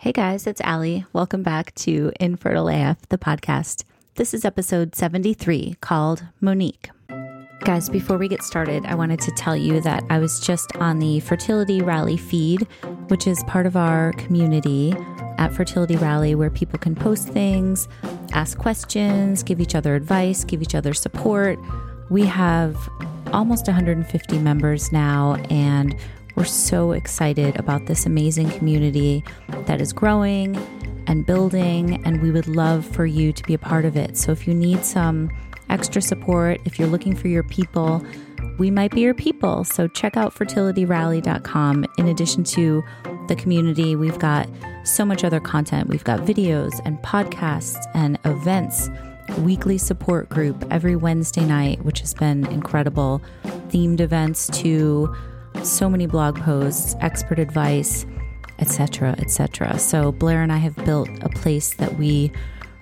Hey guys, it's Allie. Welcome back to Infertile AF, the podcast. This is episode 73 called Monique. Guys, before we get started, I wanted to tell you that I was just on the Fertility Rally feed, which is part of our community at Fertility Rally where people can post things, ask questions, give each other advice, give each other support. We have almost 150 members now, and we're so excited about this amazing community that is growing and building, and we would love for you to be a part of it. So if you need some extra support, if you're looking for your people, we might be your people. So check out fertilityrally.com. In addition to the community, we've got so much other content. We've got videos and podcasts and events, weekly support group every Wednesday night, which has been incredible, themed events to so many blog posts, expert advice, etc., etc. So Blair and I have built a place that we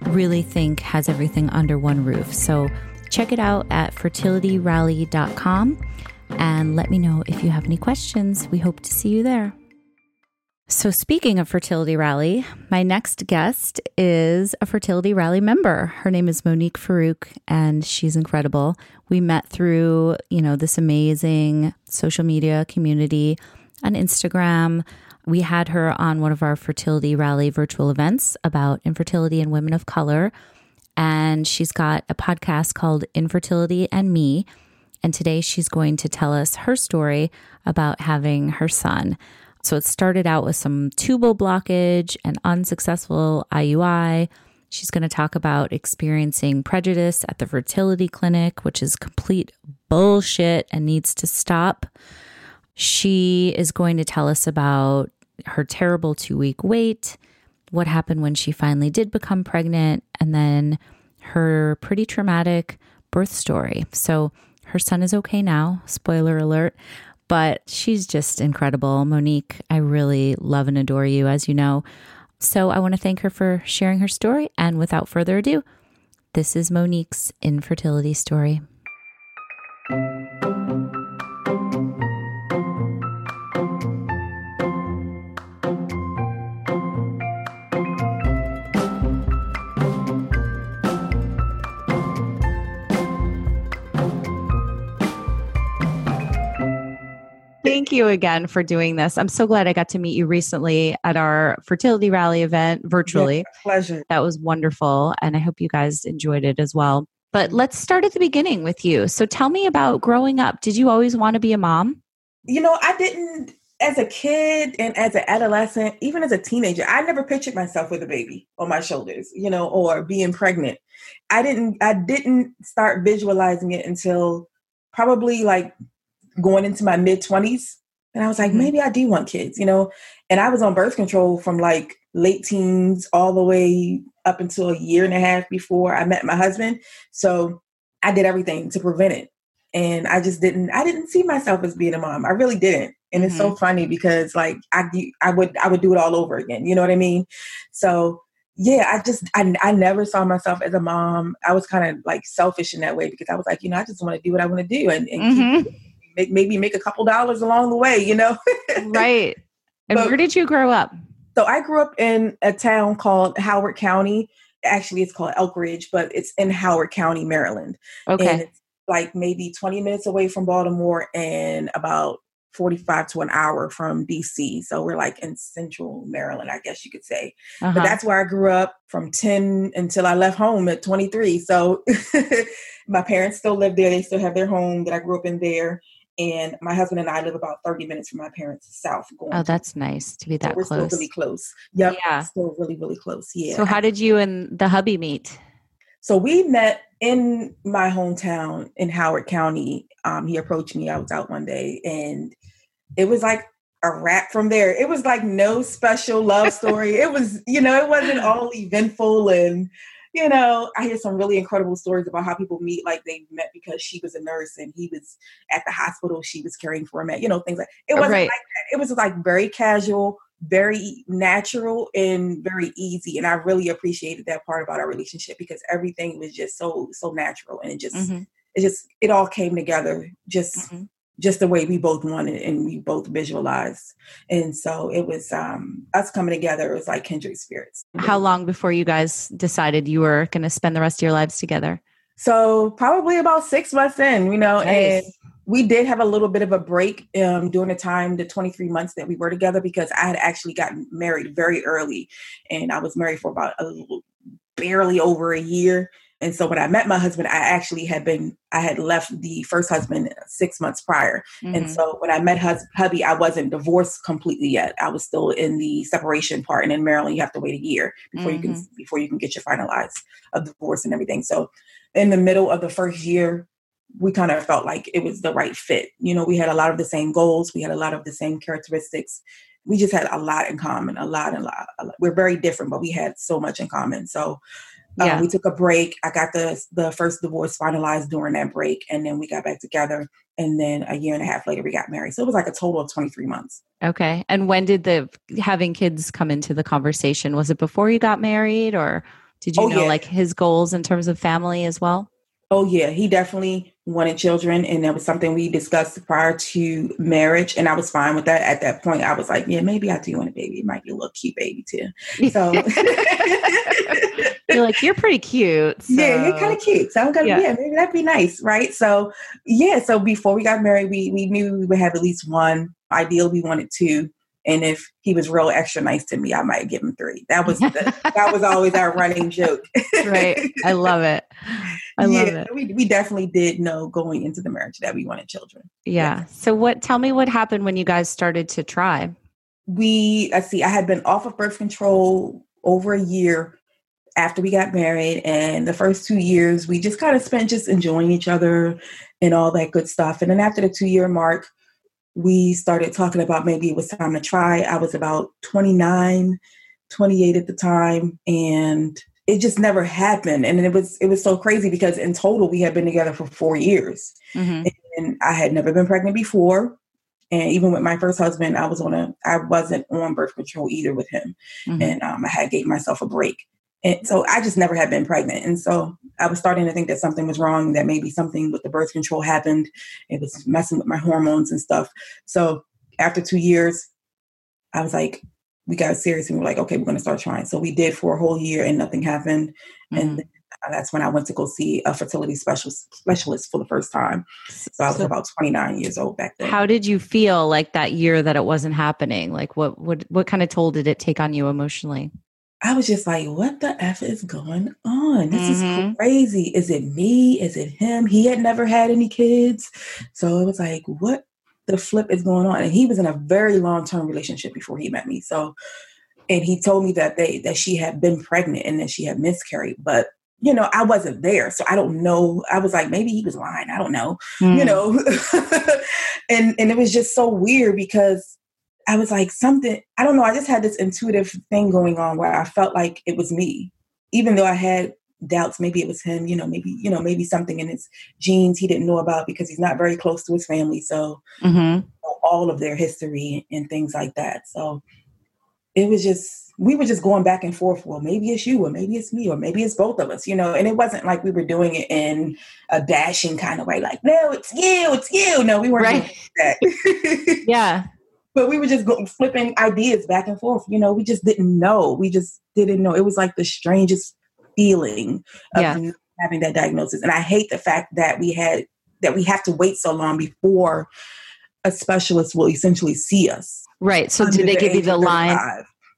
really think has everything under one roof. So check it out at fertilityrally.com and let me know if you have any questions. We hope to see you there. So, speaking of Fertility Rally, my next guest is a Fertility Rally member. Her name is Monique Farouk, and she's incredible. We met through, you know, this amazing social media community on Instagram. We had her on one of our Fertility Rally virtual events about infertility and women of color. And she's got a podcast called Infertility and Me. And today she's going to tell us her story about having her son. So it started out with some tubal blockage and unsuccessful IUI. She's going to talk about experiencing prejudice at the fertility clinic, which is complete bullshit and needs to stop. She is going to tell us about her terrible two week wait, what happened when she finally did become pregnant, and then her pretty traumatic birth story. So her son is okay now, spoiler alert, but she's just incredible. Monique, I really love and adore you, as you know. So I want to thank her for sharing her story. And without further ado, this is Monique's infertility story. Thank you again for doing this. I'm so glad I got to meet you recently at our fertility rally event virtually. Pleasure. That was wonderful. And I hope you guys enjoyed it as well. But let's start at the beginning with you. So tell me about growing up. Did you always want to be a mom? You know, I didn't, as a kid and as an adolescent, even as a teenager, I never pictured myself with a baby on my shoulders, you know, or being pregnant. I didn't, I didn't start visualizing it until probably like going into my mid 20s. And I was like, mm-hmm. maybe I do want kids, you know? And I was on birth control from like late teens all the way up until a year and a half before I met my husband. So I did everything to prevent it. And I just didn't, I didn't see myself as being a mom. I really didn't. And mm-hmm. it's so mm-hmm. funny because like I, I would, I would do it all over again. You know what I mean? So yeah, I just I, I never saw myself as a mom. I was kind of like selfish in that way because I was like, you know, I just want to do what I want to do and, and mm-hmm. keep make maybe make a couple dollars along the way, you know? right. And but, where did you grow up? So I grew up in a town called Howard County. Actually, it's called Elkridge, but it's in Howard County, Maryland. Okay. And it's like maybe 20 minutes away from Baltimore and about 45 to an hour from DC. So we're like in central Maryland, I guess you could say. Uh-huh. But that's where I grew up from 10 until I left home at 23. So my parents still live there. They still have their home that I grew up in there and my husband and I live about 30 minutes from my parents south. Going oh, that's nice to be that so we're close. Still really close. Yep. Yeah. Still really, really close. Yeah. So how did you and the hubby meet? So we met in my hometown in Howard County. Um, he approached me. I was out one day and it was like a wrap from there. It was like no special love story. it was, you know, it wasn't all eventful and you know, I hear some really incredible stories about how people meet, like they met because she was a nurse and he was at the hospital she was caring for him at, you know, things like it wasn't right. like that. It was like very casual, very natural, and very easy. And I really appreciated that part about our relationship because everything was just so so natural and it just mm-hmm. it just it all came together just mm-hmm. Just the way we both wanted and we both visualized. And so it was um, us coming together. It was like kindred spirits. How long before you guys decided you were going to spend the rest of your lives together? So probably about six months in, you know, nice. and we did have a little bit of a break um, during the time, the 23 months that we were together, because I had actually gotten married very early, and I was married for about a little, barely over a year. And so when I met my husband, I actually had been, I had left the first husband six months prior. Mm-hmm. And so when I met hus- hubby, I wasn't divorced completely yet. I was still in the separation part. And in Maryland, you have to wait a year before mm-hmm. you can, mm-hmm. before you can get your finalized of divorce and everything. So in the middle of the first year, we kind of felt like it was the right fit. You know, we had a lot of the same goals, we had a lot of the same characteristics. We just had a lot in common, a lot and. A lot. We're very different, but we had so much in common. So um, yeah. we took a break. I got the the first divorce finalized during that break, and then we got back together. And then a year and a half later, we got married. So it was like a total of twenty three months. Okay. And when did the having kids come into the conversation? Was it before you got married, or did you oh, know yeah. like his goals in terms of family as well? Oh yeah, he definitely wanted children, and that was something we discussed prior to marriage, and I was fine with that. At that point, I was like, yeah, maybe I do want a baby. It might be a little cute baby too. So you're like, you're pretty cute. So. Yeah, you're kind of cute. So I'm gonna, yeah. yeah, maybe that'd be nice, right? So yeah, so before we got married, we we knew we would have at least one. Ideal, we wanted two. And if he was real extra nice to me, I might give him three. That was the, that was always our running joke. right. I love it. I love yeah, it. We, we definitely did know going into the marriage that we wanted children. Yeah. yeah. So what tell me what happened when you guys started to try? We let's see, I had been off of birth control over a year after we got married and the first two years we just kind of spent just enjoying each other and all that good stuff. And then after the two year mark, we started talking about maybe it was time to try. I was about 29, 28 at the time, and it just never happened. And it was it was so crazy because in total we had been together for four years, mm-hmm. and I had never been pregnant before. And even with my first husband, I was on a I wasn't on birth control either with him, mm-hmm. and um, I had gave myself a break. And so I just never had been pregnant. And so I was starting to think that something was wrong, that maybe something with the birth control happened. It was messing with my hormones and stuff. So after two years, I was like, we got serious and we're like, okay, we're going to start trying. So we did for a whole year and nothing happened. Mm-hmm. And that's when I went to go see a fertility specialist specialist for the first time. So I was so about 29 years old back then. How did you feel like that year that it wasn't happening? Like what what what kind of toll did it take on you emotionally? I was just like, what the F is going on? This mm-hmm. is crazy. Is it me? Is it him? He had never had any kids. So it was like, what the flip is going on? And he was in a very long term relationship before he met me. So, and he told me that they, that she had been pregnant and that she had miscarried, but you know, I wasn't there. So I don't know. I was like, maybe he was lying. I don't know, mm. you know? and, and it was just so weird because I was like, something, I don't know, I just had this intuitive thing going on where I felt like it was me. Even though I had doubts, maybe it was him, you know, maybe, you know, maybe something in his genes he didn't know about because he's not very close to his family. So mm-hmm. all of their history and things like that. So it was just, we were just going back and forth. Well, maybe it's you, or maybe it's me, or maybe it's both of us, you know. And it wasn't like we were doing it in a bashing kind of way, like, no, it's you, it's you. No, we weren't right. that. yeah but we were just going, flipping ideas back and forth. You know, we just didn't know. We just didn't know. It was like the strangest feeling of yeah. having that diagnosis. And I hate the fact that we had that we have to wait so long before a specialist will essentially see us. Right. So did they give you the line?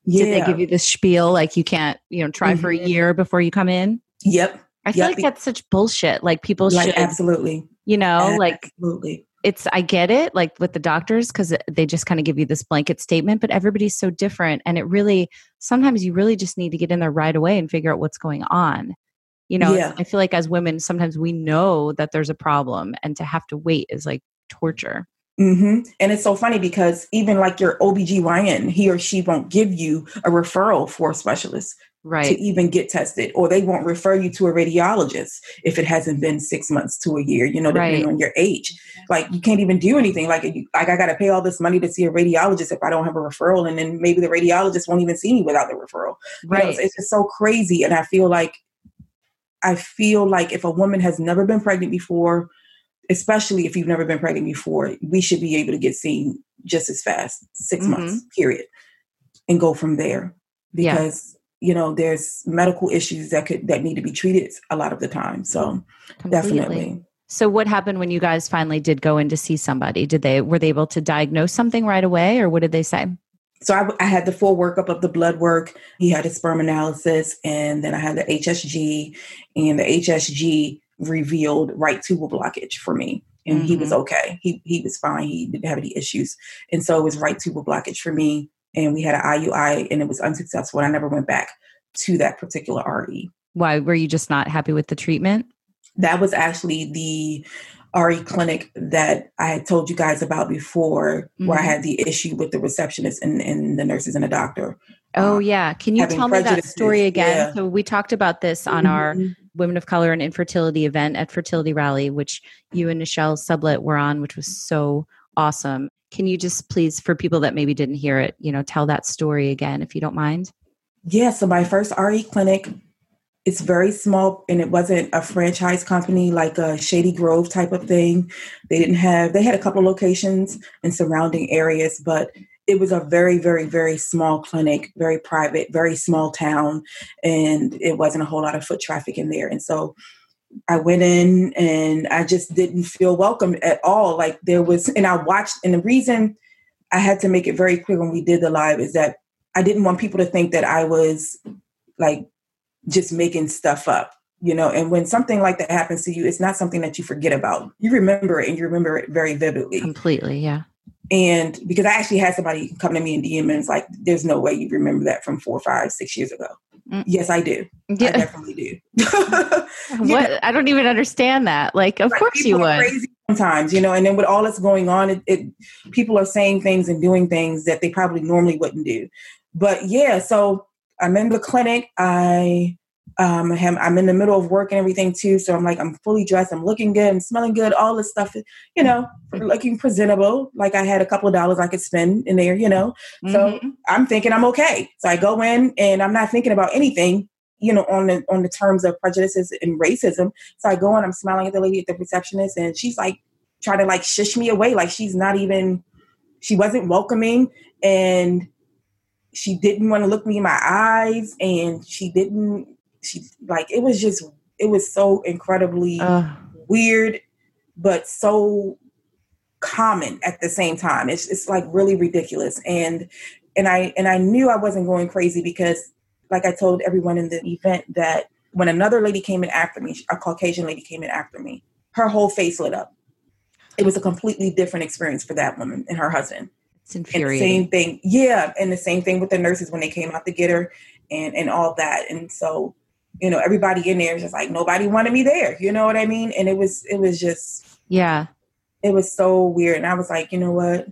Yeah. Did they give you the spiel like you can't, you know, try mm-hmm. for a mm-hmm. year before you come in? Yep. I feel yep. like that's such bullshit. Like people like, should absolutely, you know, absolutely. like absolutely it's I get it like with the doctors because they just kind of give you this blanket statement, but everybody's so different, and it really sometimes you really just need to get in there right away and figure out what's going on. You know, yeah. I feel like as women, sometimes we know that there's a problem, and to have to wait is like torture. Mm-hmm. And it's so funny because even like your OBGYN, he or she won't give you a referral for a specialist right. to even get tested, or they won't refer you to a radiologist if it hasn't been six months to a year, you know, depending right. on your age. Like you can't even do anything. Like, you, like I got to pay all this money to see a radiologist if I don't have a referral. And then maybe the radiologist won't even see me without the referral. Right. You know, it's, it's just so crazy. And I feel like, I feel like if a woman has never been pregnant before, especially if you've never been pregnant before, we should be able to get seen just as fast, 6 mm-hmm. months, period, and go from there. Because. You know, there's medical issues that could that need to be treated a lot of the time. So Completely. definitely. So what happened when you guys finally did go in to see somebody? Did they were they able to diagnose something right away or what did they say? So I, I, had the full workup of the blood work. He had a sperm analysis, and then I had the HSG, and the HSG revealed right tubal blockage for me, and mm-hmm. he was mm-hmm. okay. He he was fine. He didn't have any issues, and so it was right tubal blockage for me. And we had an IUI, and it was unsuccessful. And I never went back to that particular RE. Why were you just not happy with the treatment? That was actually the RE clinic that I had told you guys about before, mm-hmm. where I mm-hmm. had the issue with the receptionist and, and the nurses and the doctor. Oh, um, yeah. Can you tell me that story again? Yeah. So, we talked about this on mm-hmm. our Women of Color and Infertility event at Fertility Rally, which you and Nichelle Sublett were on, which was so awesome. Can you just please, for people that maybe didn't hear it, you know, tell that story again, if you don't mind? Yeah. So, my first RE clinic it's very small and it wasn't a franchise company like a Shady Grove type of thing. They didn't have, they had a couple locations in surrounding areas, but it was a very, very, very small clinic, very private, very small town, and it wasn't a whole lot of foot traffic in there. And so I went in and I just didn't feel welcome at all. Like there was, and I watched, and the reason I had to make it very clear when we did the live is that I didn't want people to think that I was like just making stuff up you know? And when something like that happens to you it's not something that you forget about. You remember it and you remember it very vividly. Completely yeah. And because i actually had somebody come to me in dm and it's like there's no way you remember that from four five six years ago mm. yes i do yeah. i definitely do what know? i don't even understand that like of course you would sometimes you know and then with all that's going on it, it people are saying things and doing things that they probably normally wouldn't do but yeah so I'm in the clinic. I um, I'm in the middle of work and everything too. So I'm like, I'm fully dressed. I'm looking good. I'm smelling good. All this stuff, you know, looking presentable. Like I had a couple of dollars I could spend in there, you know. Mm-hmm. So I'm thinking I'm okay. So I go in and I'm not thinking about anything, you know, on the on the terms of prejudices and racism. So I go in. I'm smiling at the lady at the receptionist, and she's like trying to like shush me away, like she's not even. She wasn't welcoming, and she didn't want to look me in my eyes and she didn't she like it was just it was so incredibly uh. weird but so common at the same time it's it's like really ridiculous and and I and I knew I wasn't going crazy because like I told everyone in the event that when another lady came in after me a Caucasian lady came in after me her whole face lit up it was a completely different experience for that woman and her husband it's infuriating. And the same thing, yeah, and the same thing with the nurses when they came out to get her, and and all that. And so, you know, everybody in there is just like nobody wanted me there. You know what I mean? And it was it was just yeah, it was so weird. And I was like, you know what?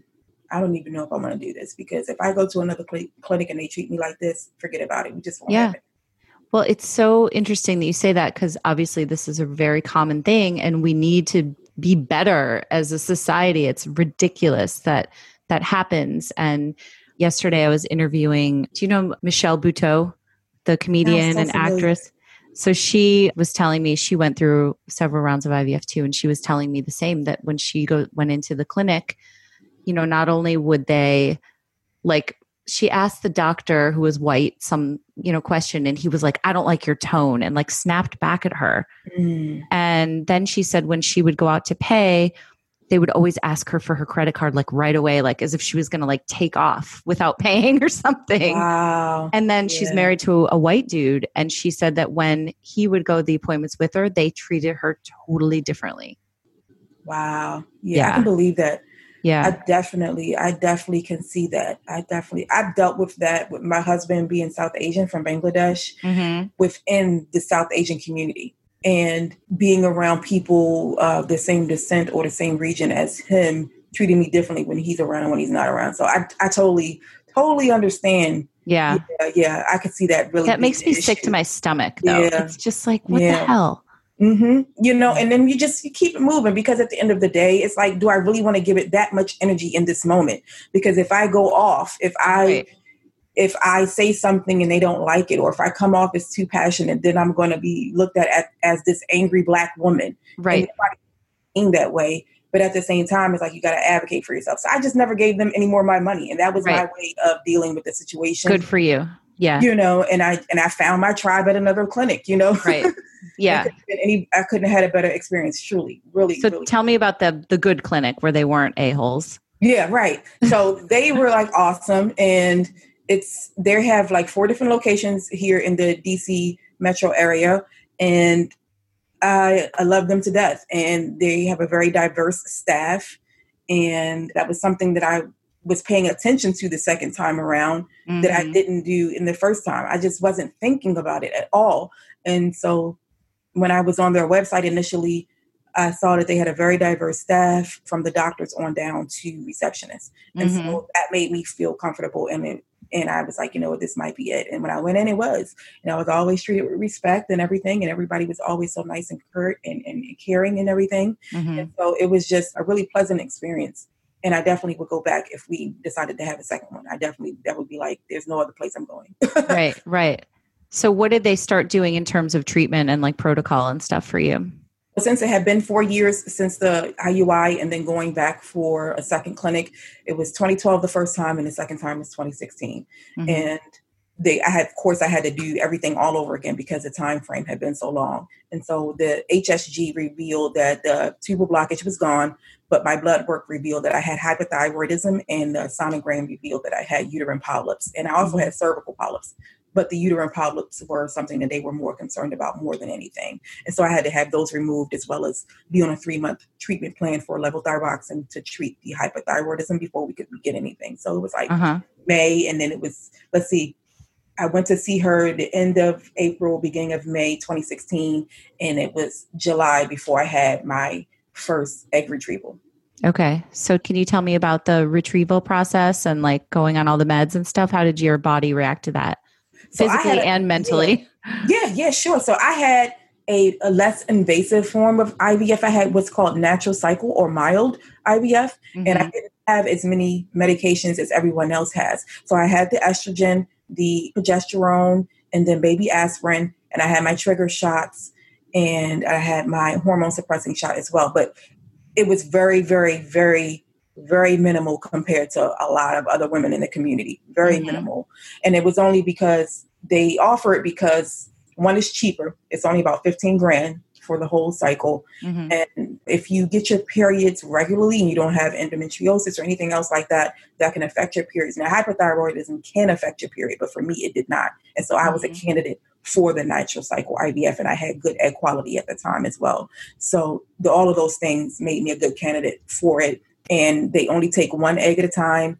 I don't even know if I want to do this because if I go to another cl- clinic and they treat me like this, forget about it. We just won't yeah. Well, it's so interesting that you say that because obviously this is a very common thing and we need to be better as a society. It's ridiculous that that happens. And yesterday I was interviewing, do you know Michelle Buteau, the comedian and actress? So she was telling me she went through several rounds of IVF too, and she was telling me the same that when she go went into the clinic, you know, not only would they like she asked the doctor who was white some you know question and he was like i don't like your tone and like snapped back at her mm. and then she said when she would go out to pay they would always ask her for her credit card like right away like as if she was going to like take off without paying or something. Wow. And then yeah. she's married to a white dude and she said that when he would go the appointments with her they treated her totally differently. Wow. Yeah, yeah. i can believe that. Yeah. I definitely i definitely can see that. I definitely i've dealt with that with my husband being south asian from bangladesh mm-hmm. within the south asian community and being around people of the same descent or the same region as him treating me differently when he's around when he's not around. So I I totally totally understand. Yeah. Yeah, yeah I could see that really. That makes me issue. sick to my stomach though. Yeah. It's just like what yeah. the hell? Mm-hmm. You know, and then you just you keep it moving because at the end of the day, it's like, do I really want to give it that much energy in this moment? Because if I go off, if I right if I say something and they don't like it, or if I come off as too passionate, then I'm going to be looked at as, as this angry black woman. Right. In that way. But at the same time, it's like you got to advocate for yourself. So I just never gave them any more of my money, and that was right. my way of dealing with the situation. Good for you. Yeah. You know, and I and I found my tribe at another clinic. You know. Right. Yeah. any, I couldn't have had a better experience. Truly, really. So really. tell me about the the good clinic where they weren't a holes. Yeah. Right. So they were like awesome, and it's they have like four different locations here in the DC metro area, and I, I love them to death. And they have a very diverse staff. And that was something that I was paying attention to the second time around mm-hmm. that I mm-hmm. didn't do in the first time. I just wasn't thinking about it at all. And so when I was on their website initially, I saw that they had a very diverse staff from the doctors on down to receptionists. And mm-hmm. so that made me feel comfortable and it and I was like, you know what, this might be it. And when I went in, it was. And I was always treated with respect and everything. And everybody was always so nice and curt and, and caring and everything. Mm-hmm. And so it was just a really pleasant experience. And I definitely would go back if we decided to have a second one. I definitely, that would be like, there's no other place I'm going. right, right. So what did they start doing in terms of treatment and like protocol and stuff for you? Since it had been four years since the IUI and then going back for a second clinic, it was 2012 the first time and the second time was 2016. Mm-hmm. And they I had of course I had to do everything all over again because the time frame had been so long. And so the HSG revealed that the tubal blockage was gone, but my blood work revealed that I had hypothyroidism and the sonogram revealed that I had uterine polyps and I also mm-hmm. had cervical polyps but the uterine polyps were something that they were more concerned about more than anything. And so I had to have those removed as well as be on a three month treatment plan for levothyroxine to treat the hypothyroidism before we could get anything. So it was like uh-huh. May, and then it was, let's see, I went to see her the end of April, beginning of May 2016, and it was July before I had my first egg retrieval. Okay. So can you tell me about the retrieval process and like going on all the meds and stuff? How did your body react to that? So physically a, and mentally. Yeah, yeah, sure. So I had a, a, less invasive form of IVF. I had what's called natural cycle or mild IVF, mm-hmm. and I mm-hmm. didn't have as many medications as everyone else has. So I had the estrogen, the progesterone, and then baby aspirin, and I had my trigger shots, and I had my hormone suppressing shot as well. But it was very, very, very very minimal compared to a lot of other women in the community. Very mm-hmm. minimal. And it was only because they offer it because one is cheaper. It's only about 15 grand for the whole cycle. Mm-hmm. And if you get your periods regularly and you don't have endometriosis or anything else like that, that can affect your periods. Now, hypothyroidism can affect your period, but for me, it did not. And so mm-hmm. I was a mm-hmm. candidate for the natural cycle IVF, and I had good egg quality at the time as well. So the, all of those things made me a good candidate for it and they only take one egg at a time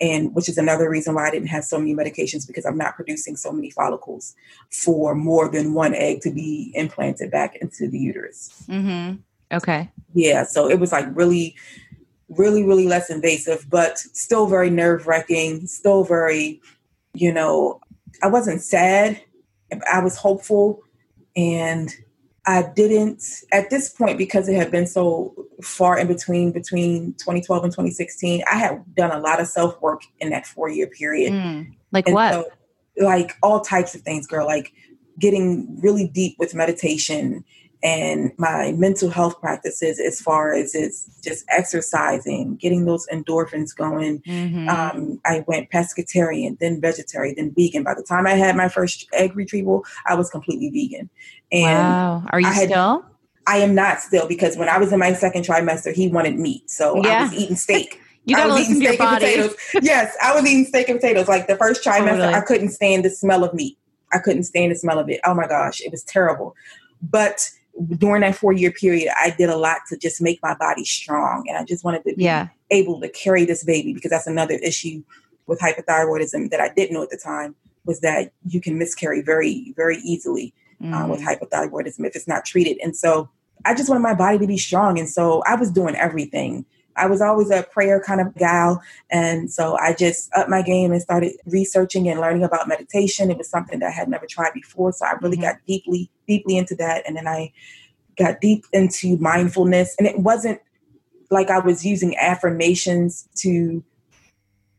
and which is another reason why I didn't have so many medications because I'm not producing so many follicles for more than one egg to be implanted back into the uterus. Mm-hmm. Okay. Yeah, so it was like really, really, really less invasive, but still very nerve wracking. Still very, you know, I wasn't sad. I was hopeful, and I didn't at this point because it had been so far in between between 2012 and 2016. I had done a lot of self work in that four year period. Mm, like and what? So, like all types of things, girl. Like getting really deep with meditation and my mental health practices as far as it's just exercising, getting those endorphins going. Mm-hmm. Um, I went pescatarian, then vegetarian, then vegan. By the time I had my first egg retrieval, I was completely vegan. And wow. Are you I had, still? I am not still because when I was in my second trimester, he wanted meat. So yeah. I was eating steak. You gotta listen to your body. yes, I was eating steak and potatoes. Like the first trimester, totally. I couldn't stand the smell of meat. I couldn't stand the smell of it. Oh my gosh, it was terrible. But during that four year period, I did a lot to just make my body strong. And I just wanted to be yeah. able to carry this baby because that's another issue with hypothyroidism that I didn't know at the time was that you can miscarry very, very easily mm. uh, with mm. hypothyroidism if it's not treated. And so I just wanted my body to be strong. And so I was doing everything. I was always a prayer kind of gal. And so I just upped my game and started researching and learning about meditation. It was something that I had never tried before. So I really mm-hmm. got deeply, deeply into that. And then I got deep into mindfulness. And it wasn't like I was using affirmations to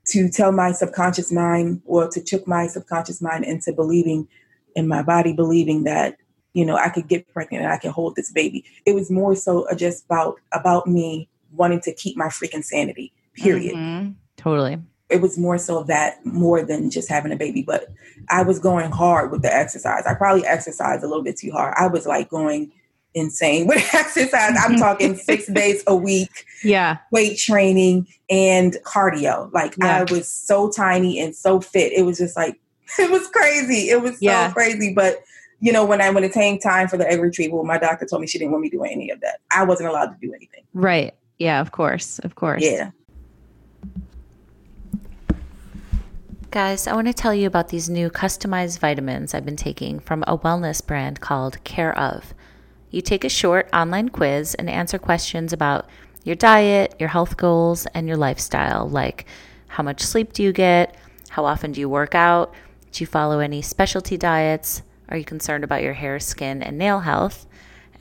to tell my subconscious mind or to trick my subconscious mind into believing in my body believing that you know, I could get pregnant and I can hold this baby. It was more so just about about me wanting to keep my freaking sanity. Period. Mm-hmm. Totally. It was more so that more than just having a baby, but I was going hard with the exercise. I probably exercised a little bit too hard. I was like going insane with exercise. I'm talking six days a week. Yeah. Weight training and cardio. Like yeah. I was so tiny and so fit. It was just like it was crazy. It was so yeah. crazy. But you know, when I when it came time for the egg retrieval, my doctor told me she didn't want me doing any of that. I wasn't allowed to do anything. Right. Yeah, of course. Of course. Yeah. Guys, I want to tell you about these new customized vitamins I've been taking from a wellness brand called Care of. You take a short online quiz and answer questions about your diet, your health goals, and your lifestyle, like how much sleep do you get? How often do you work out? Do you follow any specialty diets? Are you concerned about your hair, skin, and nail health?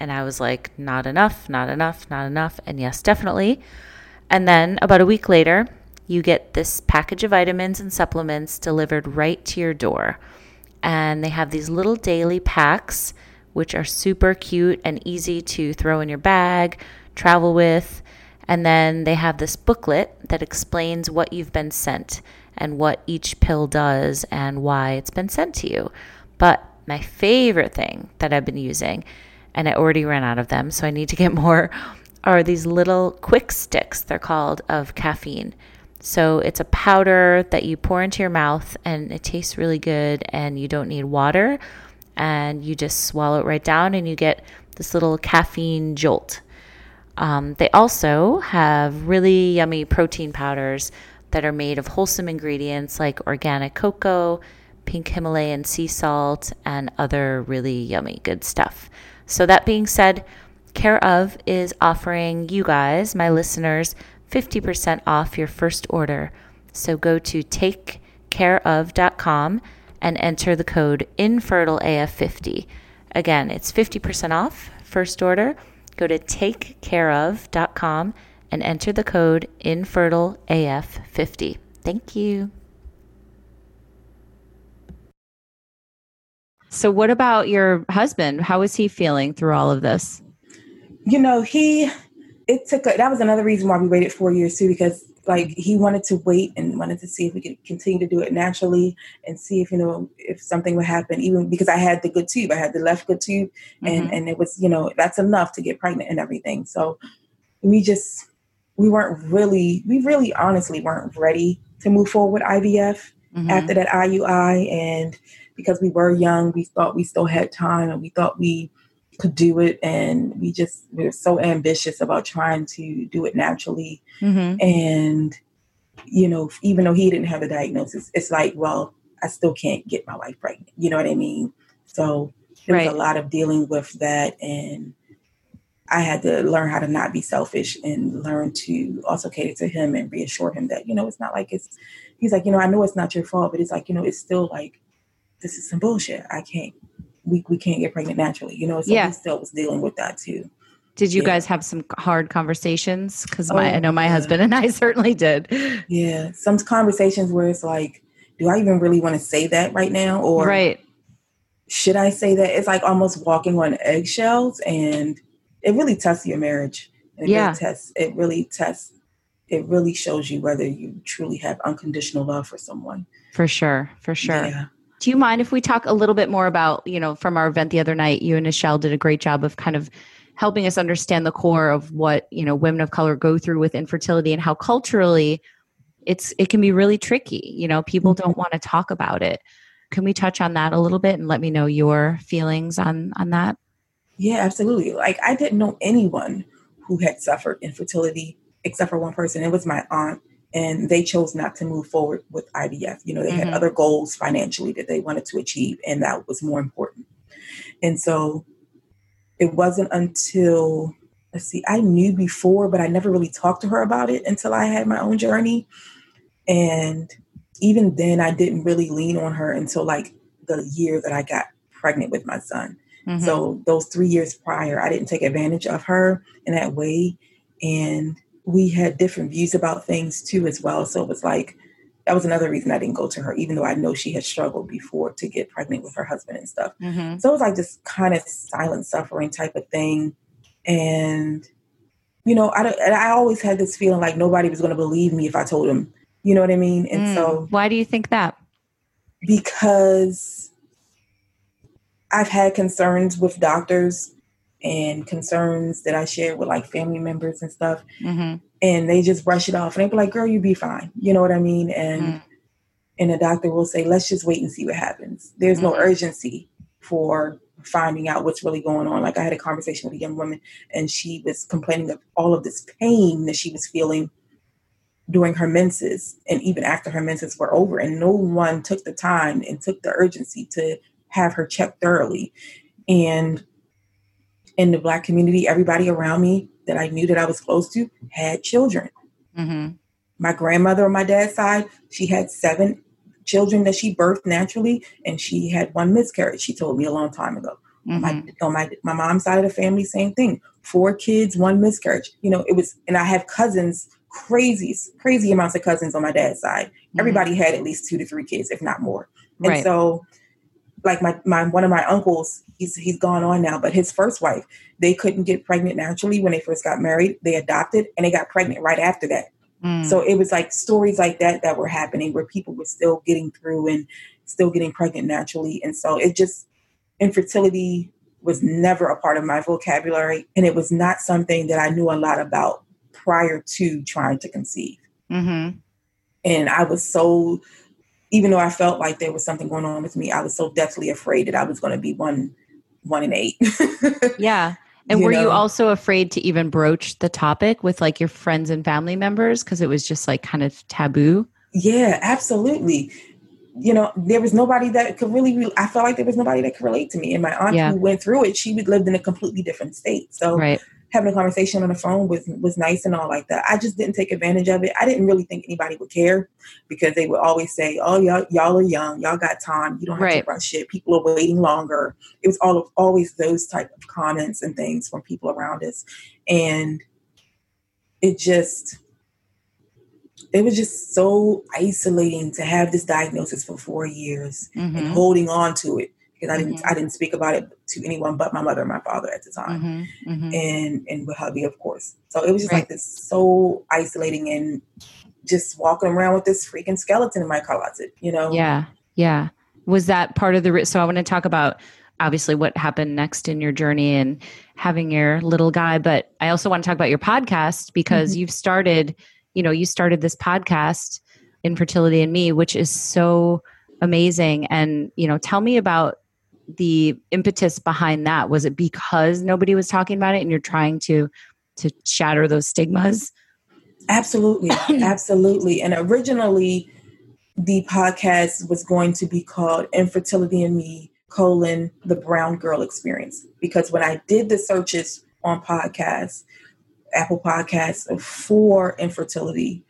And I was like, not enough, not enough, not enough. And yes, definitely. And then about a week later, you get this package of vitamins and supplements delivered right to your door. And they have these little daily packs which are super cute and easy to throw in your bag, travel with. And then they have this booklet that explains what you've been sent and what each pill does and why it's been sent to you. But my favorite thing that I've been using, and I already ran out of them, so I need to get more, are these little quick sticks, they're called, of caffeine. So it's a powder that you pour into your mouth and it tastes really good, and you don't need water and you just swallow it right down and you get this little caffeine jolt. Um, they also have really yummy protein powders that are made of wholesome ingredients like organic cocoa, pink Himalayan sea salt, and other really yummy good stuff. So, that being said, Care of is offering you guys, my listeners, 50% off your first order. So, go to takecareof.com and enter the code InfertileAF50. Again, it's 50% off first order. Go to takecareof.com and enter the code InfertileAF50. Thank you. So, what about your husband? How is he feeling through all of this? You know, he, it took, a, that was another reason why we waited four years too, because like he wanted to wait and wanted to see if we could continue to do it naturally and see if you know if something would happen even because i had the good tube i had the left good tube and mm-hmm. and it was you know that's enough to get pregnant and everything so we just we weren't really we really honestly weren't ready to move forward with ivf mm-hmm. after that iui and because we were young we thought we still had time and we thought we could do it. And we just we were so ambitious about trying to do it naturally. Mm-hmm. and you know even though he didn't have a diagnosis it's like well i still can't get my wife pregnant. You know what i mean? So there right. was a lot of dealing with that. And i had to learn how to not be selfish and learn to also cater to him and reassure him that you know it's not like it's he's like you know i know it's not your fault but it's like you know it's still like this is some bullshit i can't we, we can't get pregnant naturally, you know. So yeah. he still was dealing with that too. Did you yeah. guys have some hard conversations? Because oh, I know my yeah. husband and I certainly did. Yeah, some conversations where it's like, do I even really want to say that right now, or right? Should I say that? It's like almost walking on eggshells, and it really tests your marriage. It yeah, really tests. It really tests. It really shows you whether you truly have unconditional love for someone. For sure, for sure. Yeah. Do you mind if we talk a little bit more about, you know, from our event the other night, you and Michelle did a great job of kind of helping us understand the core of what, you know, women of color go through with infertility and how culturally it's it can be really tricky. You know, people don't want to talk about it. Can we touch on that a little bit and let me know your feelings on on that? Yeah, absolutely. Like I didn't know anyone who had suffered infertility except for one person. It was my aunt and they chose not to move forward with IVF. You know, they mm-hmm. had other goals financially that they wanted to achieve, and that was more important. And so it wasn't until, let's see, I knew before, but I never really talked to her about it until I had my own journey. And even then, I didn't really lean on her until like the year that I got pregnant with my son. Mm-hmm. So those three years prior, I didn't take advantage of her in that way. And we had different views about things too as well so it was like that was another reason I didn't go to her, even though I know she had struggled before to get pregnant with her husband and stuff. Mm-hmm. So it was like this kind of silent suffering type of thing. And, you know, I, I always had this feeling like nobody was going to believe me if I told them, you know what I mean? And mm. so. Why do you think that? Because I've had concerns with doctors and concerns that I shared with like family members and stuff. Mm-hmm. And they just brush it off and they be like, girl, you be fine. You know what I mean? And mm-hmm. and the doctor will say, let's just wait and see what happens. There's mm-hmm. no urgency for finding out what's really going on. Like I had a conversation with a young woman and she was complaining of all of this pain that she was feeling during her menses and even after her menses were over. And no one took the time and took the urgency to have her checked thoroughly. And in the black community, everybody around me that I knew that I was close to had children. Mm-hmm. My grandmother on my dad's side, she had seven children that she birthed naturally, and she had one miscarriage. She told me a long time ago. Mm-hmm. My, on my my mom's side of the family, same thing. Four kids, one miscarriage. You know, it was, and I have cousins, crazy, crazy amounts of cousins on my dad's side. Mm-hmm. Everybody had at least two to three kids, if not more. And right. so like my, my one of my uncles he's he's gone on now but his first wife they couldn't get pregnant naturally when they first got married. They adopted and they got pregnant right after that. Mm. so it was like stories like that that were happening where people were still getting through and still getting pregnant naturally. And so it just infertility was never a part of my vocabulary. And it was not something that i knew a lot about prior to trying to conceive. Mm-hmm. and i was so even though I felt like there was something going on with me, I was so deathly afraid that I was going to be one, one in eight. yeah. And you were know? you also afraid to even broach the topic with like your friends and family members because it was just like kind of taboo? Yeah, absolutely. You know, there was nobody that could really, re- I felt like there was nobody that could relate to me. And my aunt yeah. who went through it, she lived in a completely different state. So right having a conversation on the phone was was nice and all like that. I just didn't take advantage of it. I didn't really think anybody would care because they would always say, "Oh, y'all y'all are young. Y'all got time. You don't have right. to rush it. People are waiting longer." It was all of, always those type of comments and things from people around us, and it just it was just so isolating to have this diagnosis for four years mm-hmm. and holding on to it because I didn't mm-hmm. I didn't speak about it to anyone but my mother and my father at the time, mm-hmm. Mm-hmm. and and with hubby of course. So it was just right. like this so isolating and just walking around with this freaking skeleton in my closet, you know? Yeah, yeah. Was that part of the? So I want to talk about obviously what happened next in your journey and having your little guy, but I also want to talk about your podcast because mm-hmm. you've started, you know, you started this podcast, Infertility and Me, which is so amazing. And you know, tell me about the impetus behind that? Was it because nobody was talking about it and you're trying to to shatter those stigmas? Absolutely. Absolutely. And originally the podcast was going to be called Infertility in Me colon the brown girl experience because when I did the searches on podcasts, Apple Podcasts for infertility,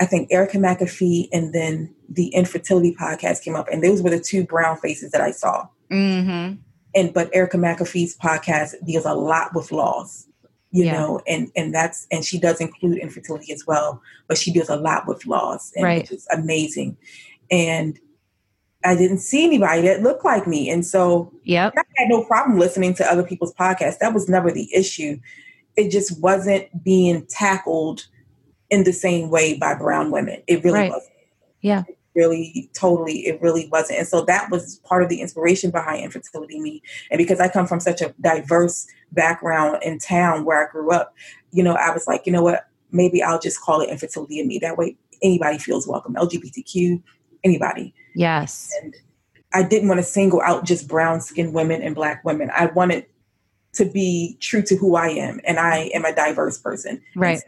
I think Erica McAfee and then the infertility podcast came up, and those were the two brown faces that I saw. Mm-hmm. And but Erica McAfee's podcast deals a lot with laws, you yeah. know, and and that's and she does include infertility as well, but she deals a lot with laws, and right. which is amazing. And I didn't see anybody that looked like me, and so yeah, I had no problem listening to other people's podcasts. That was never the issue. It just wasn't being tackled in the same way by brown women. It really right. wasn't. Yeah really totally it really wasn't. And so that was part of the inspiration behind infertility me. And because i come from such a diverse background in town where i grew up you know i was like you know what? Maybe i'll just call it infertility in me. That way anybody feels welcome. Lgbtq anybody. Yes. And i didn't want to single out just brown skinned women and black women. I wanted to be true to who i am and i am a diverse person. Right.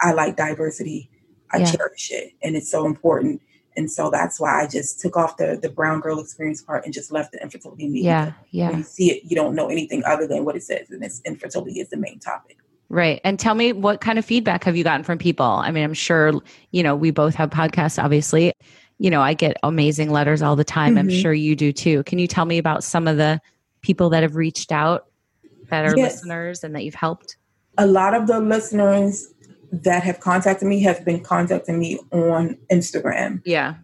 I like diversity. I yeah. cherish it and it's so important and so that's why I just took off the the brown girl experience part and just left the infertility meeting. Yeah, yeah. When you see it, you don't know anything other than what it says, and it's infertility is the main topic. Right. And tell me what kind of feedback have you gotten from people? I mean, I'm sure, you know, we both have podcasts, obviously. You know, I get amazing letters all the time. Mm-hmm. I'm sure you do too. Can you tell me about some of the people that have reached out that are yes. listeners and that you've helped? A lot of the listeners that have contacted me have been contacting me on Instagram. Yeah.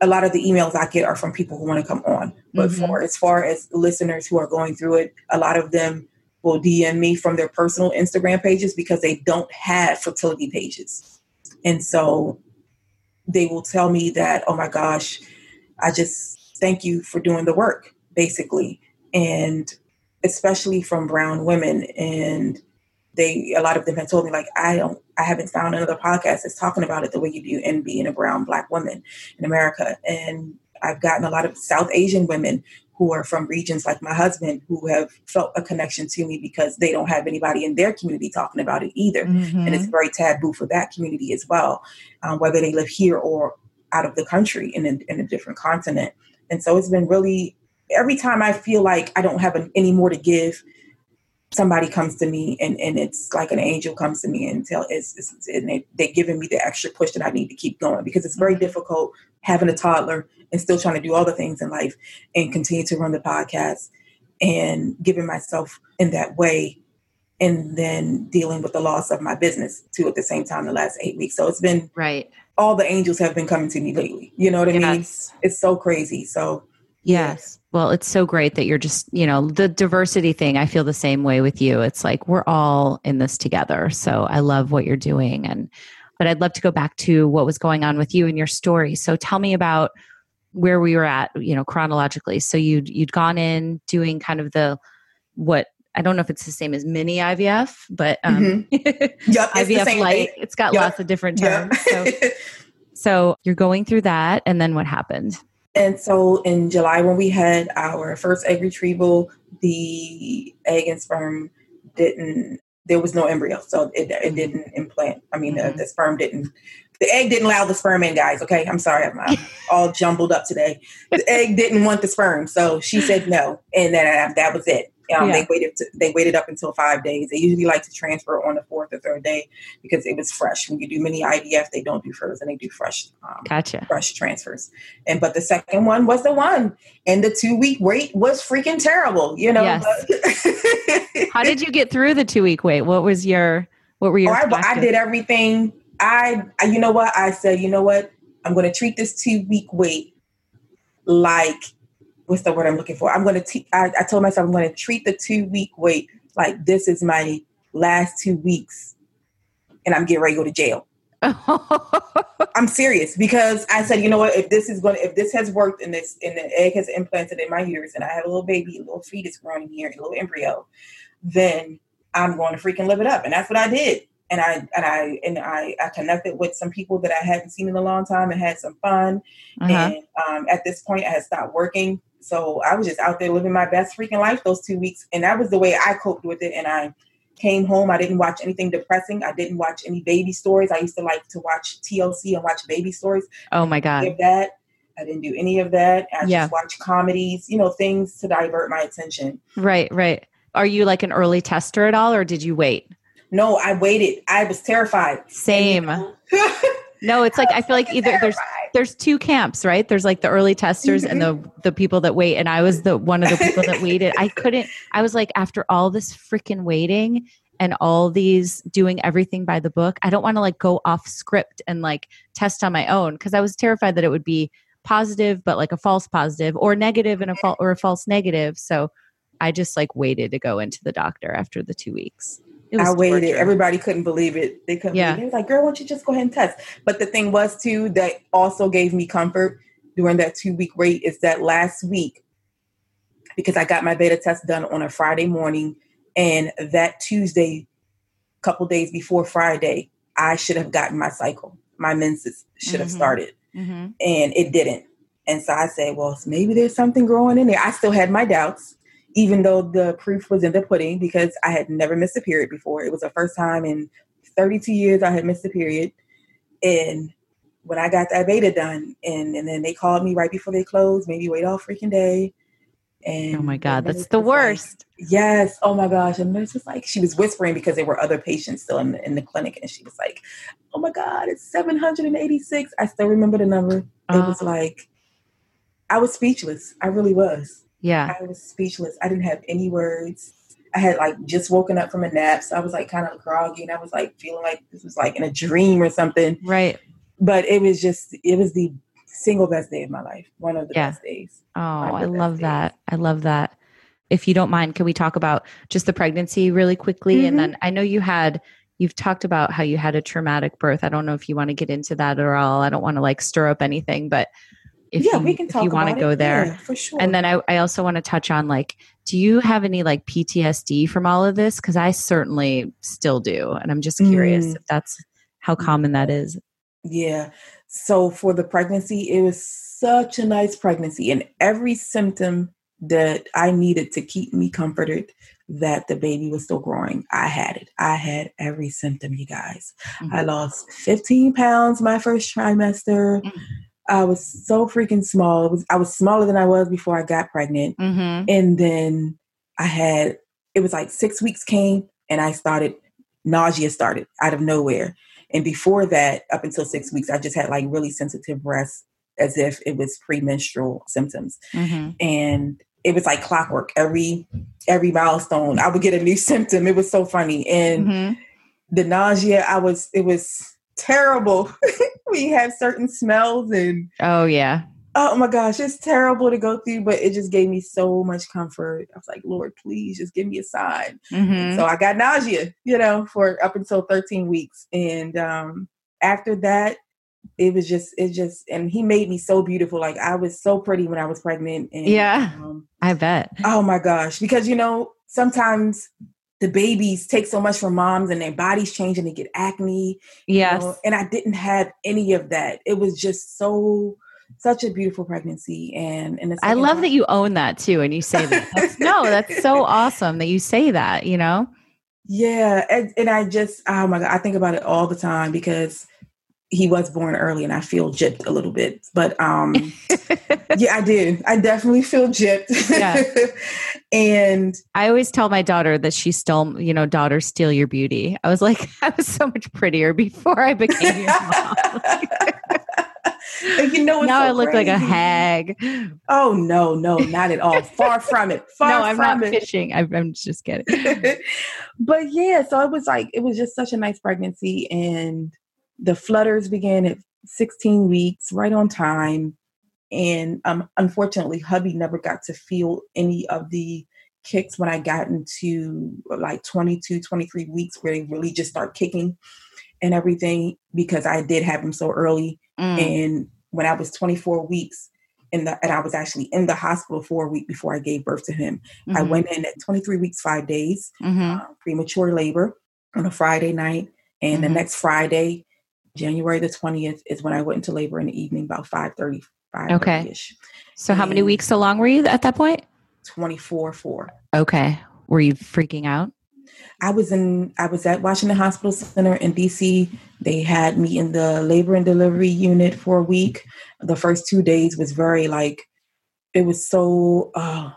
A lot of the emails I get are from people who want to come on. But Mhm. for as far as listeners who are going through it, a lot of them will DM me from their personal Instagram pages because they don't have fertility pages. And so they will tell me that, oh my gosh, I just thank you for doing the work, basically. And especially from brown women. And they a lot of them have told me like I don't I haven't found another podcast that's talking about it the way you do and being a brown black woman in America. And I've gotten a lot of South Asian women who are from regions like my husband who have felt a connection to me because they don't have anybody in their community talking about it either. Mhm. And it's very taboo for that community as well, um, whether they live here or out of the country in a, in a different continent. And so it's been really, every time I feel like I don't have an, any more to give, somebody comes to me and, and it's like an angel comes to me and tell it's, it's and they, they're giving me the extra push that I need to keep going because it's very mm-hmm. difficult having a toddler and still trying to do all the things in life and continue to run the podcast and giving myself in that way and then dealing with the loss of my business too at the same time the last eight weeks. So it's been right. all the angels have been coming to me lately. You know what I mean? Yes. It's so crazy. So Yes. Well, it's so great that you're just, you know, the diversity thing. I feel the same way with you. It's like we're all in this together. So I love what you're doing. And, but I'd love to go back to what was going on with you and your story. So tell me about where we were at, you know, chronologically. So you'd, you'd gone in doing kind of the, what, I don't know if it's the same as mini IVF, but um, yep, it's the IVF same light. thing. It's got Yep. lots of different Yep. terms. So, so you're going through that, and then what happened? And so in July, when we had our first egg retrieval, the egg and sperm didn't, there was no embryo. So it, it didn't implant. I mean, Mhm. the, the sperm didn't, the egg didn't allow the sperm in, guys. Okay. I'm sorry. I'm, I'm all jumbled up today. The egg didn't want the sperm. So she said no. And then uh, that was it. Um, Yeah. They waited. To, they waited up until five days. They usually like to transfer on the fourth or third day because it was fresh. When you do mini IVF, they don't do frozen; they do fresh. Um, Gotcha. fresh transfers. And but the second one was the one, and the two week wait was freaking terrible. You know. Yes. How did you get through the two week wait? What was your what were Oh, your? I, I did everything. I, I, you know what? I said, you know what? I'm going to treat this two week wait like what's the word I'm looking for? I'm going to. Te- I, I told myself I'm going to treat the two week wait like this is my last two weeks, and I'm getting ready to go to jail. I'm serious because I said, you know what? If this is going, to if this has worked and this and the egg has implanted in my uterus, and I have a little baby, a little fetus growing in here, a little embryo, then I'm going to freaking live it up, and that's what I did. And I and I and I, I connected with some people that I hadn't seen in a long time and had some fun. Uh-huh. And um, at this point, I had stopped working, so I was just out there living my best freaking life those two weeks, and that was the way I coped with it. And I came home. I didn't watch anything depressing. I didn't watch any baby stories. I used to like to watch TLC and watch baby stories. Oh my god. that. I didn't do any of that. I Yeah. just watched comedies, you know, things to divert my attention. Right, right. Are you like an early tester at all or did you wait? No, I waited. I was terrified. Same. No, it's like I feel like either there's there's two camps, right? There's like the early testers and the mm-hmm. the people that wait. And I was the one of the people that waited. I couldn't. I was like, after all this freaking waiting and all these doing everything by the book, I don't want to like go off script and like test on my own because I was terrified that it would be positive, but like a false positive or negative and a false or a false negative. So I just like waited to go into the doctor after the two weeks. I waited. torture. Everybody couldn't believe it. They couldn't Yeah. believe it. They was like, girl, why don't you just go ahead and test? But the thing was too that also gave me comfort during that two week wait is that last week, because I got my beta test done on a Friday morning, and that Tuesday, couple days before Friday, I should have gotten my cycle. My menses should have Mhm. started. Mhm. and it didn't. And so I said, well, maybe there's something growing in there. I still had my doubts, even though the proof was in the pudding because I had never missed a period before. It was the first time in 32 years I had missed a period. And when I got that beta done, and, and then they called me right before they closed, maybe wait all freaking day. And Oh my God, that's the was like- worst. Yes. Oh my gosh. And nurse was like, she was whispering because there were other patients still in the, in the clinic. And she was like, oh my God, it's 786. I still remember the number. It was Oh. like, I was speechless. I really was. Yeah. I was speechless. I didn't have any words. I had like just woken up from a nap. So I was like kind of groggy and I was like feeling like this was like in a dream or something. Right. But it was just, it was the single best day of my life. One of the Yeah. best days. Oh, I love best that. I love that. If you don't mind, can we talk about just the pregnancy really quickly? And Mhm. then I know you had, you've talked about how you had a traumatic birth. I don't know if you want to get into that at all. I don't want to like stir up anything, but if yeah, you, we can if talk you want to about go it. there. Yeah, for sure. And then I, I also want to touch on like, do you have any like PTSD from all of this? Because I certainly still do. And I'm just curious Mm. if that's how common that is. Yeah. So for the pregnancy, it was such a nice pregnancy, and every symptom that I needed to keep me comforted that the baby was still growing, I had it. I had every symptom, you guys. I Mhm. lost 15 pounds my first trimester. Mm. I was so freaking small. Was I was smaller than I was before I got pregnant. Mm-hmm. And then I had it was like six weeks came and I started nausea started out of nowhere. And before that, up until six weeks, I just had like really sensitive breasts as if it was premenstrual symptoms. Mm-hmm. And it was like clockwork. Every every milestone, I would get a new symptom. It was so funny. And Mm-hmm. the nausea, I was it was terrible. we have certain smells and Oh, yeah. oh my gosh, it's terrible to go through, but it just gave me so much comfort. I was like, Lord, please just give me a sign. Mm-hmm. So I got nausea, you know, for up until 13 weeks. And um after that, it was just it just and he made me so beautiful. Like I was so pretty when I was pregnant. And Yeah. um, I bet. oh my gosh. Because you know, sometimes the babies take so much from moms and their bodies change and they get acne. you Yes. know, and I didn't have any of that. It was just so such a beautiful pregnancy and and I love time- that you own that too, and you say that. That's, no, that's so awesome that you say that. You know. Yeah, and, and I just oh my god, I think about it all the time because he was born early and I feel gypped a little bit. But um yeah, I did. I definitely feel gypped. Yeah. and I always tell my daughter that she stole, you know, daughter steal your beauty. I was like, I was so much prettier before I became your mom. and you know now so I look like a hag. Oh no, no, not at all. Far from it. Far no, I'm from not it. fishing. I, I'm just kidding. but yeah, so it was like it was just such a nice pregnancy, and the flutters began at 16 weeks, right on time. And um, unfortunately, hubby never got to feel any of the kicks when I got into like 22, 23 weeks, where they really just start kicking and everything because I did have him so early. Mm. And when I was 24 weeks, in the, and I was actually in the hospital for a week before I gave birth to him. I Mhm. went in at 23 weeks, five days, Mhm. uh, premature labor on a Friday night. And the Mhm. next Friday, January the 20th, is when I went into labor in the evening, about 5 30, 5 Okay. So, how many weeks along were you at that point? 24 4. Okay. Were you freaking out? I was in I was at Washington Hospital Center in DC. They had me in the labor and delivery unit for a week. The first two days was very like it was so uh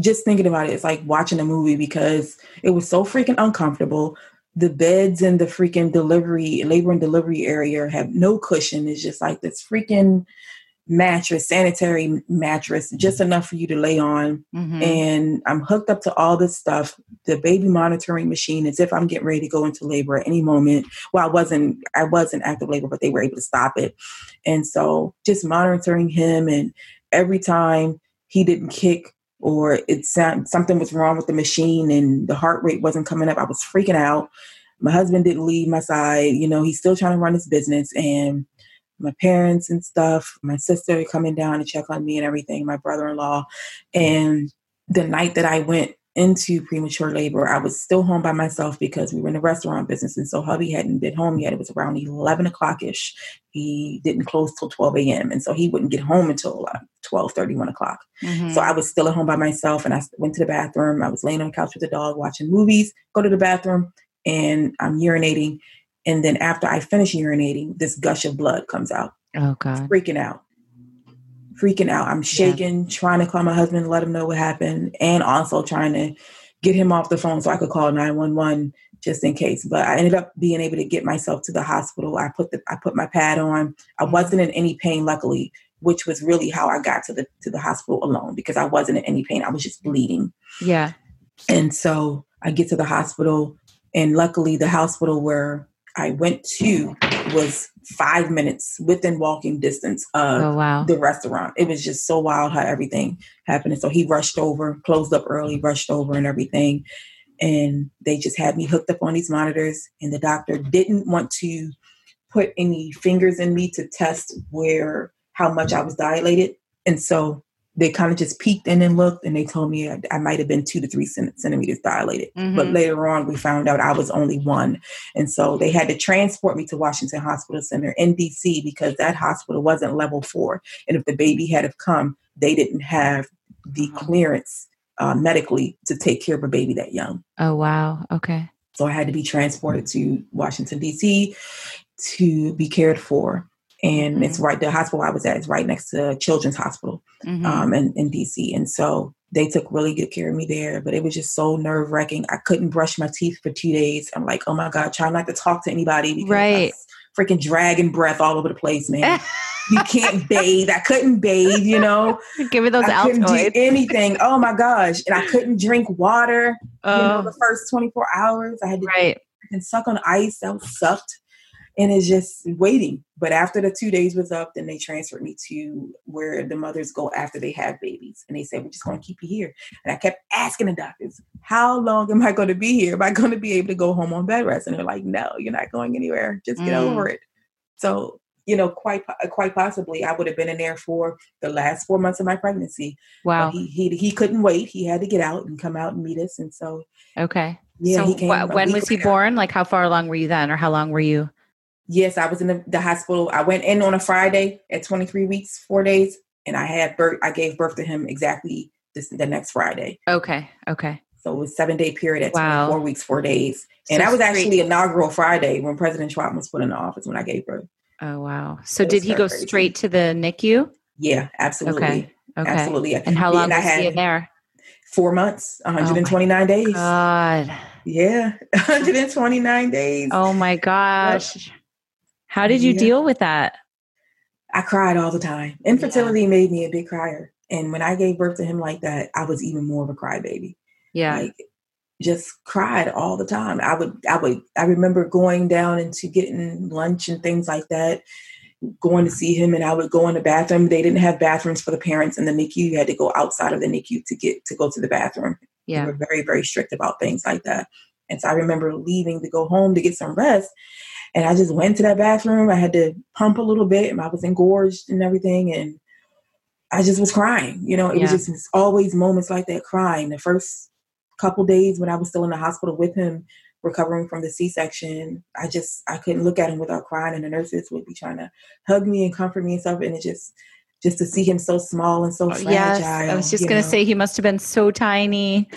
just thinking about it, it's like watching a movie because it was so freaking uncomfortable. The beds in the freaking delivery, labor and delivery area have no cushion. It's just like this freaking mattress, sanitary mattress, just enough for you to lay on Mhm. and I'm hooked up to all this stuff. The baby monitoring machine, as if I'm getting ready to go into labor at any moment. Well, I wasn't. I was in active labor, but they were able to stop it. And so, just monitoring him, and every time he didn't kick or it sound, something was wrong with the machine and the heart rate wasn't coming up, I was freaking out. My husband didn't leave my side. You know, he's still trying to run his business, and my parents and stuff, my sister coming down to check on me and everything, my brother in law. And the night that I went into premature labor, I was still home by myself because we were in the restaurant business. And so hubby hadn't been home yet. It was around 11 o'clock ish. He didn't close till 12 a.m. And so he wouldn't get home until uh, 12 31 o'clock. Mhm. So I was still at home by myself and I went to the bathroom. I was laying on the couch with the dog watching movies, go to the bathroom and I'm urinating. And then after I finish urinating, this gush of blood comes out. oh God. Freaking out. Freaking out. I'm shaking, trying to call my husband, let him know what happened, and also trying to get him off the phone so I could call 911 just in case. But I ended up being able to get myself to the hospital. I put the I put my pad on. I mm-hmm. wasn't in any pain, luckily, which was really how I got to the to the hospital alone because I wasn't in any pain. I was just bleeding. Yeah. And so I get to the hospital, and luckily, the hospital where I went to was five minutes within walking distance of Oh, wow. the restaurant. It was just so wild how everything happened. And so he rushed over, closed up early, rushed over, and everything. And they just had me hooked up on these monitors. And the doctor didn't want to put any fingers in me to test where how much I was dilated. And so they kind of just peeked in and looked, and they told me I, I might have been two to three centimeters dilated. But Mhm. later on, we found out I was only one. And so they had to transport me to Washington Hospital Center in DC because that hospital wasn't level four. And if the baby had have come, they didn't have the clearance uh, medically to take care of a baby that young. Oh, wow. Okay. So I had to be transported to Washington, D.C. to be cared for. And it's right, the hospital I was at is right next to Children's Hospital Mhm. um, in, in DC. And so they took really good care of me there, but it was just so nerve wracking. I couldn't brush my teeth for two days. I'm like, oh my God, try not to talk to anybody because Right. I freaking dragging breath all over the place, man. you can't bathe. I couldn't bathe, you know. Give me those I couldn't do anything. Oh my gosh. And I couldn't drink water, you know, Oh, the first 24 hours. I had to right. and suck on ice. That was sucked. And it's just waiting. But after the two days was up, then they transferred me to where the mothers go after they have babies. And they said, We're just going to keep you here. And I kept asking the doctors, How long am I going to be here? Am I going to be able to go home on bed rest? And they're like, No, you're not going anywhere. Just get Mm. over it. So, you know, quite quite possibly, I would have been in there for the last four months of my pregnancy. Wow. But he, he he couldn't wait. He had to get out and come out and meet us. And so, Okay. yeah, so he came. wh- when was he born? Like how far along were you then, or how long were you? Yes, I was in the, the hospital. I went in on a Friday at 23 weeks, four days, and I had birth. I gave birth to him exactly this the next Friday. Okay. Okay. So it was seven day period at Wow. 24 weeks, four days, and So I was actually inaugural Friday when President Trump was put in the office when I gave birth. Oh wow. So It did he go crazy. straight to the NICU? Yeah, absolutely, Okay. Okay. absolutely. And how long I was he had in there? Four months, Oh, 129 days. God. Yeah, 129 days. Oh my gosh. How did you Yeah. deal with that? I cried all the time. Infertility made me a big crier, and when I gave birth to him like that, I was even more of a crybaby. Yeah. like just cried all the time. I would, I would, I remember going down into getting lunch and things like that, going to see him, and I would go in the bathroom. They didn't have bathrooms for the parents in the NICU. You had to go outside of the NICU to get to go to the bathroom. They yeah. were very, very strict about things like that. And so I remember leaving to go home to get some rest. And I just went to that bathroom. I had to pump a little bit, and I was engorged and everything. And I just was crying. You know, it Yeah. was just always moments like that crying. The first couple days when I was still in the hospital with him, recovering from the C-section, I just I couldn't look at him without crying, and the nurses would be trying to hug me and comfort me and stuff. And it just just to see him so small and so fragile. Yes. I was just gonna know, say he must have been so tiny.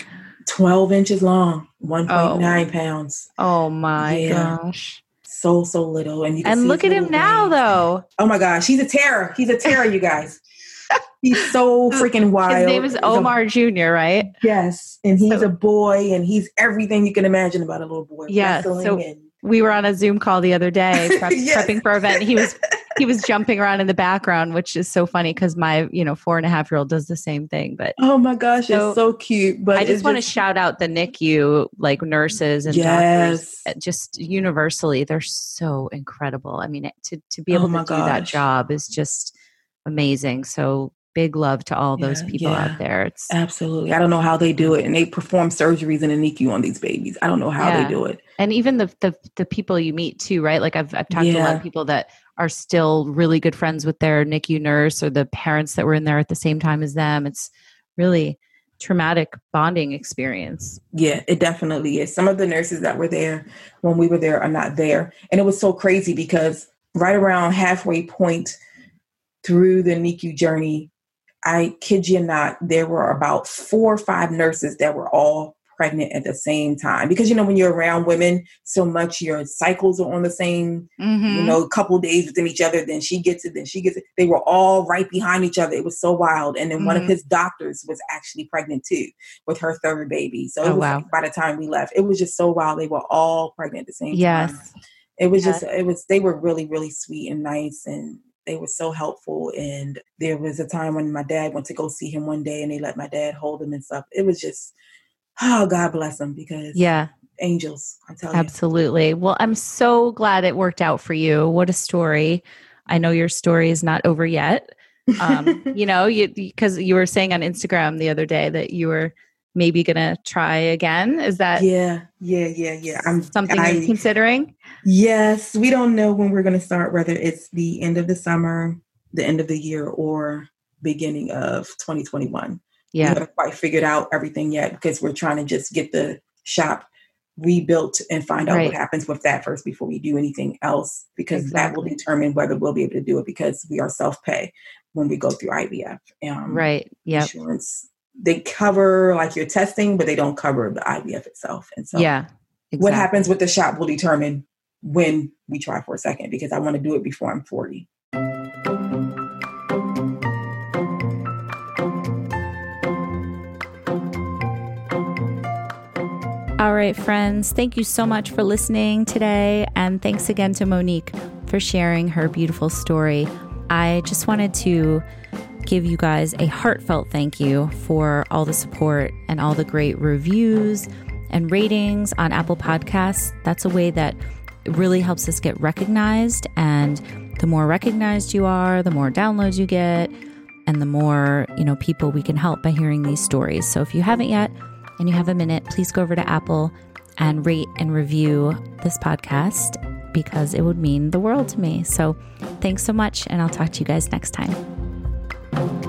twelve inches long, one point oh. nine pounds, Oh my Yeah. gosh. So so little. And you can And look at him now though. Oh my gosh, he's a terror. He's a terror, you guys. He's so freaking wild. His name is He's a- Omar Jr., right? Yes, and he's So- a boy, and he's everything you can imagine about a little boy. Yeah, so- and We were on a Zoom call the other day prep, Yes. prepping for our event. He was he was jumping around in the background, which is so funny because my you know four and a half year old does the same thing. But oh my gosh, So, it's so cute. But I just want to shout out the NICU like nurses and Yes. doctors, uh, just universally, they're so incredible. I mean, to to be Oh able my to do that job is just amazing. So big love to all those Yeah, people yeah. out there. It's Absolutely, I don't know how they do it, and they perform surgeries in a NICU on these babies. I don't know how Yeah. they do it. and even the, the the people you meet too, right? Like I've I've talked to a lot of people that are still really good friends with their NICU nurse or the parents that were in there at the same time as them. It's really traumatic bonding experience. Yeah, it definitely is. Some of the nurses that were there when we were there are not there. And it was so crazy because right around halfway point through the NICU journey, I kid you not, there were about four or five nurses that were all pregnant at the same time. Because, you know, when you're around women so much, your cycles are on the same Mm-hmm. you know, a couple days within each other. Then she gets it, then she gets it. They were all right behind each other. It was so wild. And then one of Mhm. his doctors was actually pregnant too with her third baby. So Oh, wow. like by the time we left, it was just so wild. They were all pregnant at the same Yes. time. Yes it was Yeah. just, it was, they were really, really sweet and nice. And they were so helpful. And there was a time when my dad went to go see him one day and they let my dad hold him and stuff. It was just, oh, God bless him because Yeah, angels, I'm telling you. absolutely. Well, I'm so glad it worked out for you. What a story. I know your story is not over yet. Um, you know, you because you were saying on Instagram the other day that you were maybe going to try again. Is that Yeah, yeah, yeah, yeah. I'm something I- you're considering? Yes, we don't know when we're going to start, whether it's the end of the summer, the end of the year, or beginning of 2021. We Yeah. haven't quite figured out everything yet because we're trying to just get the shop rebuilt and find out Right. what happens with that first before we do anything else because that will determine whether we'll be able to do it because we are self-pay when we go through IVF. Um, Right. Yeah. Insurance, they cover like your testing, but they don't cover the IVF itself. And so yeah. what happens with the shot will determine when we try for a second because I want to do it before I'm 40. All right, friends, thank you so much for listening today. And thanks again to Monique for sharing her beautiful story. I just wanted to give you guys a heartfelt thank you for all the support and all the great reviews and ratings on Apple Podcasts. That's a way that really helps us get recognized. And the more recognized you are, the more downloads you get, and the more, you know, people we can help by hearing these stories. So if you haven't yet, and you have a minute, please go over to Apple and rate and review this podcast because it would mean the world to me. So thanks so much, and I'll talk to you guys next time. Okay.